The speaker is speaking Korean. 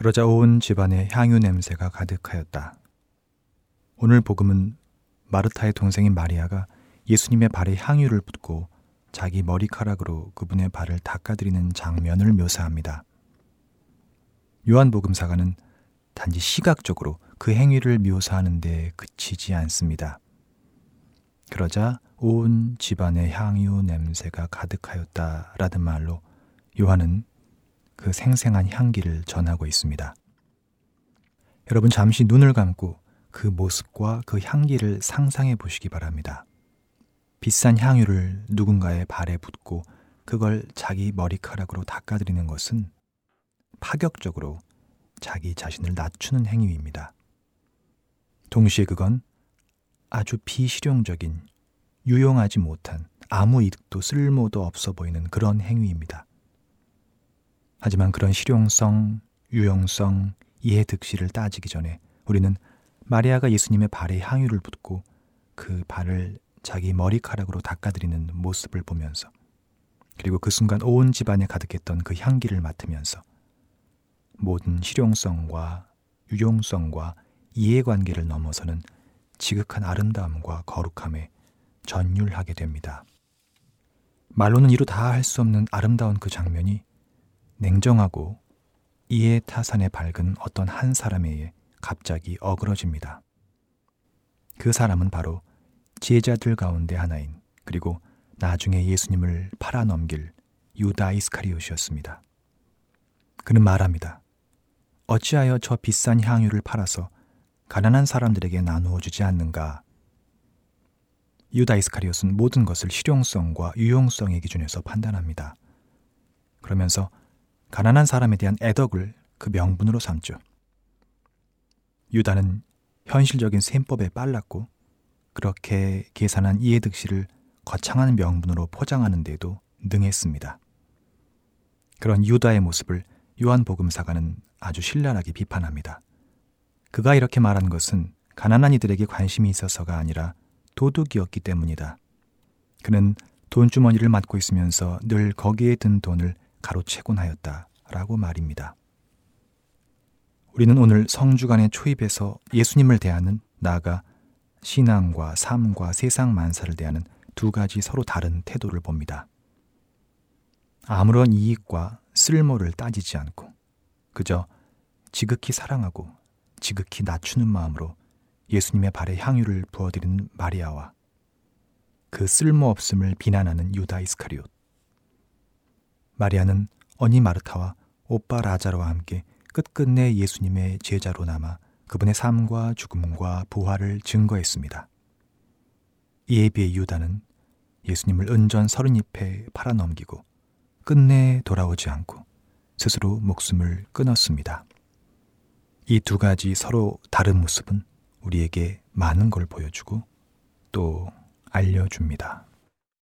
그러자 온 집안에 향유 냄새가 가득하였다. 오늘 복음은 마르타의 동생인 마리아가 예수님의 발에 향유를 붓고 자기 머리카락으로 그분의 발을 닦아드리는 장면을 묘사합니다. 요한복음사가는 단지 시각적으로 그 행위를 묘사하는 데 그치지 않습니다. 그러자 온 집안에 향유 냄새가 가득하였다라는 말로 요한은 그 생생한 향기를 전하고 있습니다. 여러분 잠시 눈을 감고 그 모습과 그 향기를 상상해 보시기 바랍니다. 비싼 향유를 누군가의 발에 붓고 그걸 자기 머리카락으로 닦아드리는 것은 파격적으로 자기 자신을 낮추는 행위입니다. 동시에 그건 아주 비실용적인, 유용하지 못한, 아무 이득도 쓸모도 없어 보이는 그런 행위입니다. 하지만 그런 실용성, 유용성, 이해 득실을 따지기 전에 우리는 마리아가 예수님의 발에 향유를 붓고 그 발을 자기 머리카락으로 닦아드리는 모습을 보면서 그리고 그 순간 온 집안에 가득했던 그 향기를 맡으면서 모든 실용성과 유용성과 이해관계를 넘어서는 지극한 아름다움과 거룩함에 전율하게 됩니다. 말로는 이루 다 할 수 없는 아름다운 그 장면이 냉정하고 이해 타산에 밝은 어떤 한 사람에 의해 갑자기 어그러집니다. 그 사람은 바로 제자들 가운데 하나인 그리고 나중에 예수님을 팔아넘길 유다 이스카리옷이었습니다. 그는 말합니다. 어찌하여 저 비싼 향유를 팔아서 가난한 사람들에게 나누어 주지 않는가? 유다 이스카리옷은 모든 것을 실용성과 유용성의 기준에서 판단합니다. 그러면서 가난한 사람에 대한 애덕을 그 명분으로 삼죠. 유다는 현실적인 셈법에 빨랐고 그렇게 계산한 이해득실을 거창한 명분으로 포장하는 데도 능했습니다. 그런 유다의 모습을 요한복음사가는 아주 신랄하게 비판합니다. 그가 이렇게 말한 것은 가난한 이들에게 관심이 있어서가 아니라 도둑이었기 때문이다. 그는 돈주머니를 맡고 있으면서 늘 거기에 든 돈을 가로채곤 하였다. 라고 말입니다. 우리는 오늘 성주간의 초입에서 예수님을 대하는 나아가 신앙과 삶과 세상 만사를 대하는 두 가지 서로 다른 태도를 봅니다. 아무런 이익과 쓸모를 따지지 않고 그저 지극히 사랑하고 지극히 낮추는 마음으로 예수님의 발에 향유를 부어드리는 마리아와 그 쓸모없음을 비난하는 유다 이스카리옷. 마리아는 어니 마르타와 오빠 라자로와 함께 끝끝내 예수님의 제자로 남아 그분의 삶과 죽음과 부활을 증거했습니다. 이에 비해 유다는 예수님을 은전 서른 잎에 팔아넘기고 끝내 돌아오지 않고 스스로 목숨을 끊었습니다. 이 두 가지 서로 다른 모습은 우리에게 많은 걸 보여주고 또 알려줍니다.